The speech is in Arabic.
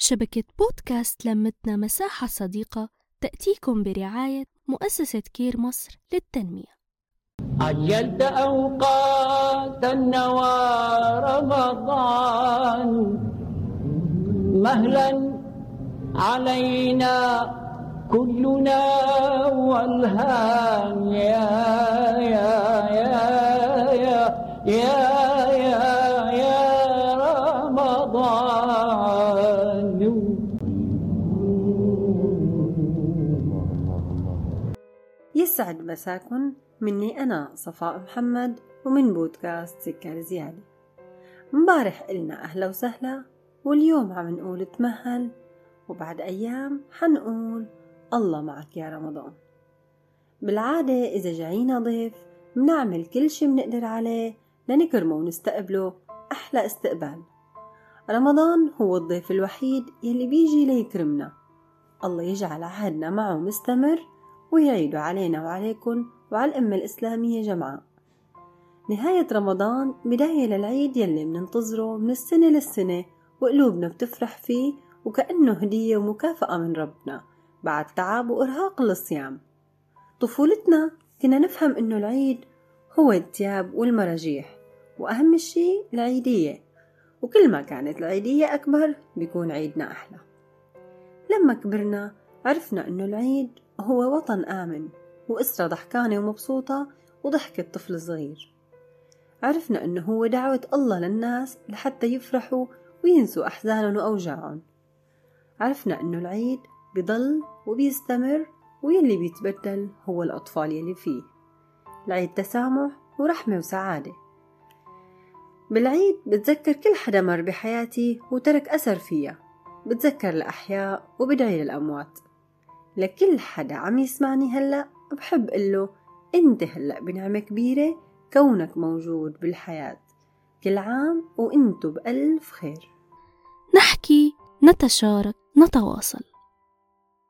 شبكة بودكاست لمتنا مساحة صديقة تأتيكم برعاية مؤسسة كير مصر للتنمية. عجلت أوقات النوى رمضان مهلا علينا كلنا والهام يا يا يسعد مساكن مني أنا صفاء محمد ومن بودكاست سكر زيادة. مبارح إلنا أهلا وسهلا واليوم عم نقول تمهل وبعد أيام حنقول الله معك يا رمضان. بالعادة إذا جاينا ضيف منعمل كل شي منقدر عليه لنكرمه ونستقبله أحلى استقبال. رمضان هو الضيف الوحيد يلي بيجي ليكرمنا. الله يجعل عهدنا معه مستمر ويعيده علينا وعليكم وعلى الأمة الإسلامية جمعاء. نهاية رمضان بداية للعيد يلي مننتظره من السنة للسنة وقلوبنا بتفرح فيه وكأنه هدية ومكافأة من ربنا بعد تعب وإرهاق الصيام طفولتنا كنا نفهم إنه العيد هو الثياب والمراجيح وأهم شي العيدية. وكل ما كانت العيدية أكبر بيكون عيدنا أحلى. لما كبرنا عرفنا إنه العيد هو وطن آمن وأسرة ضحكانة ومبسوطة وضحكة طفل صغير عرفنا إنه هو دعوة الله للناس لحتى يفرحوا وينسوا أحزانهم وأوجاعهم. عرفنا إنه العيد بضل وبيستمر ويلي بيتبدل هو الأطفال يلي فيه. العيد تسامح ورحمة وسعادة. بالعيد بتذكر كل حدا مر بحياتي وترك أثر فيها بتذكر الأحياء وبدعي للأموات. لكل حدا عم يسمعني هلأ. بحب قله أنت هلأ بنعمة كبيرة كونك موجود بالحياة. كل عام وإنتو بألف خير. نحكي نتشارك نتواصل.